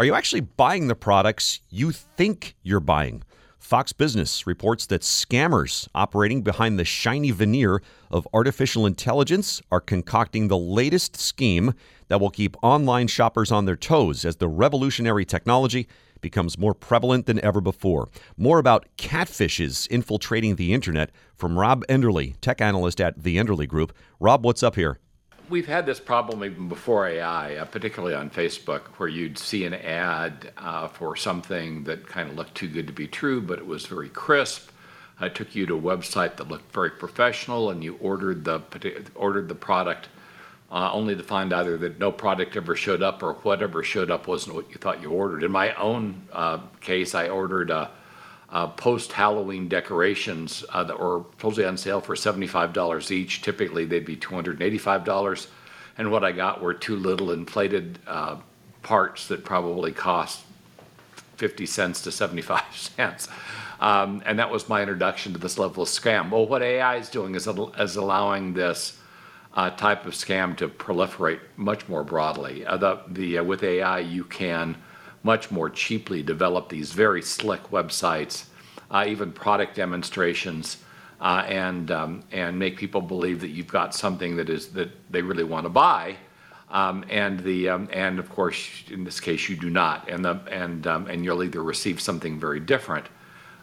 Are you actually buying the products you think you're buying? Fox Business reports that scammers operating behind the shiny veneer of artificial intelligence are concocting the latest scheme that will keep online shoppers on their toes as the revolutionary technology becomes more prevalent than ever before. More about catfishes infiltrating the internet from Rob Enderle, tech analyst at the Enderle Group. Rob, what's up here? We've had this problem even before AI, uh, particularly on Facebook, where you'd see an ad uh, for something that kind of looked too good to be true, but it was very crisp. It took you to a website that looked very professional, and you ordered the ordered the product, uh, only to find either that no product ever showed up or whatever showed up wasn't what you thought you ordered. In my own uh, case, I ordered a uh, post Halloween decorations uh, that were supposedly on sale for $75 each. Typically, they'd be $285. And what I got were two little inflated uh, parts that probably cost 50 cents to 75 cents. Um, and that was my introduction to this level of scam. Well, what AI is doing is, is allowing this uh, type of scam to proliferate much more broadly. Uh, the, the, uh, with AI, you can much more cheaply develop these very slick websites, uh, even product demonstrations, uh, and um, and make people believe that you've got something that is that they really want to buy, um, and the um, and of course in this case you do not, and the and um, and you'll either receive something very different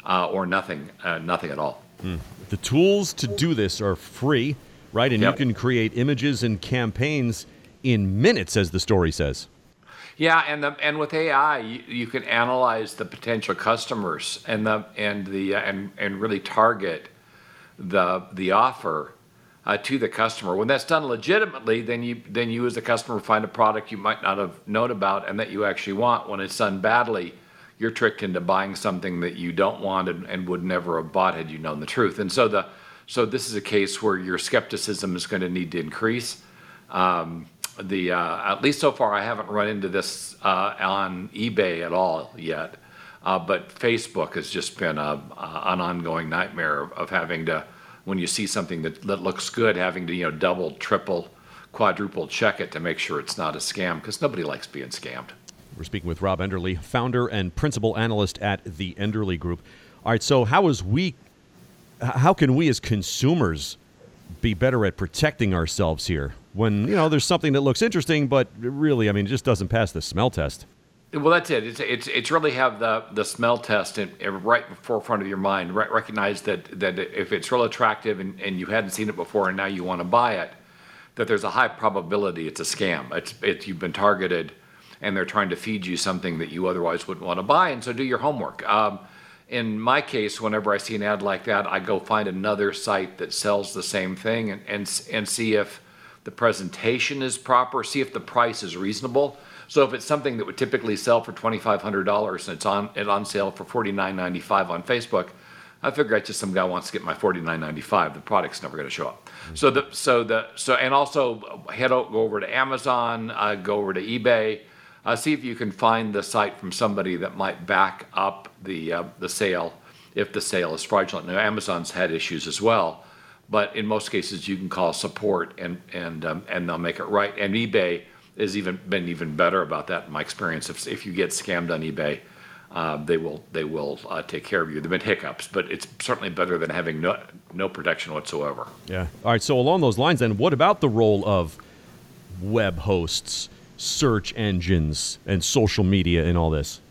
uh, or nothing uh, nothing at all. Mm. The tools to do this are free, right? And yep. you can create images and campaigns in minutes, as the story says. Yeah, and the, and with AI, you, you, can analyze the potential customers and the and the uh, and and really target the the offer uh, to the customer. When that's done legitimately, then you then you as a customer find a product you might not have known about and that you actually want. When it's done badly, you're tricked into buying something that you don't want and, and would never have bought had you known the truth. And so the so this is a case where your skepticism is going to need to increase. Um, the uh, at least so far I haven't run into this uh, on eBay at all yet. Uh, but Facebook has just been a, an ongoing nightmare of, of, having to, when you see something that, that looks good, having to you know double, triple, quadruple check it to make sure it's not a scam because nobody likes being scammed. We're speaking with Rob Enderle, founder and principal analyst at the Enderle Group. All right, so how is we, how can we as consumers be better at protecting ourselves here? When you know there's something that looks interesting, but really, I mean, it just doesn't pass the smell test. Well, that's it. It's it's, it's really have the the smell test in, in right forefront of your mind. Re- recognize that that if it's real attractive and, and you hadn't seen it before and now you want to buy it, that there's a high probability it's a scam. It's it's you've been targeted, and they're trying to feed you something that you otherwise wouldn't want to buy. And so do your homework. Um, in my case, whenever I see an ad like that, I go find another site that sells the same thing and and, and see if the presentation is proper, see if the price is reasonable. So if it's something that would typically sell for $2,500 and it's on, it's on sale for $49.95 on Facebook, I figure that's just some guy wants to get my $49.95. The product's never going to show up. Mm-hmm. So the so the so and also head over, go over to Amazon, uh, go over to eBay, uh, see if you can find the site from somebody that might back up the uh, the sale if the sale is fraudulent. Now Amazon's had issues as well. But in most cases, you can call support and and um, and they'll make it right. And eBay has even been even better about that in my experience. If if you get scammed on eBay, uh, they will they will uh, take care of you. There've been hiccups, but it's certainly better than having no no protection whatsoever. Yeah. All right. So along those lines, then, what about the role of web hosts, search engines, and social media in all this?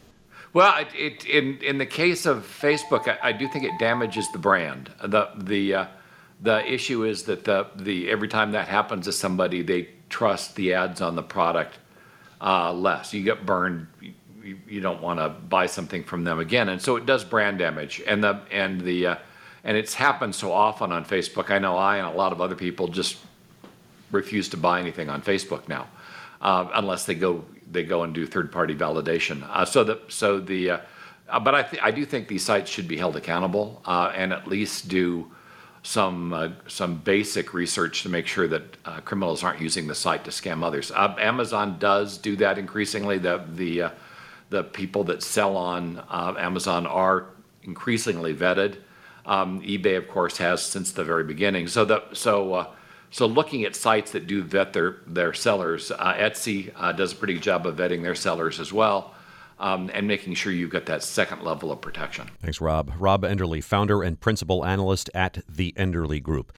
Well, it, it, in in the case of Facebook, I, I, do think it damages the brand. The the uh, the issue is that the, the every time that happens to somebody, they trust the ads on the product uh, less. You get burned. You, you don't want to buy something from them again, and so it does brand damage. And the and the uh, and it's happened so often on Facebook. I know I and a lot of other people just refuse to buy anything on Facebook now, uh, unless they go they go and do third party validation. Uh, so the so the uh, uh, but I th- I do think these sites should be held accountable and at least do some uh, some basic research to make sure that uh, criminals aren't using the site to scam others. Uh, Amazon does do that increasingly. The the uh, the people that sell on uh, Amazon are increasingly vetted. Um, eBay, of course, has since the very beginning. So the so uh, so looking at sites that do vet their their sellers, Etsy does a pretty good job of vetting their sellers as well. Um, and making sure you've got that second level of protection. Thanks, Rob. Rob Enderle, founder and principal analyst at the Enderle Group.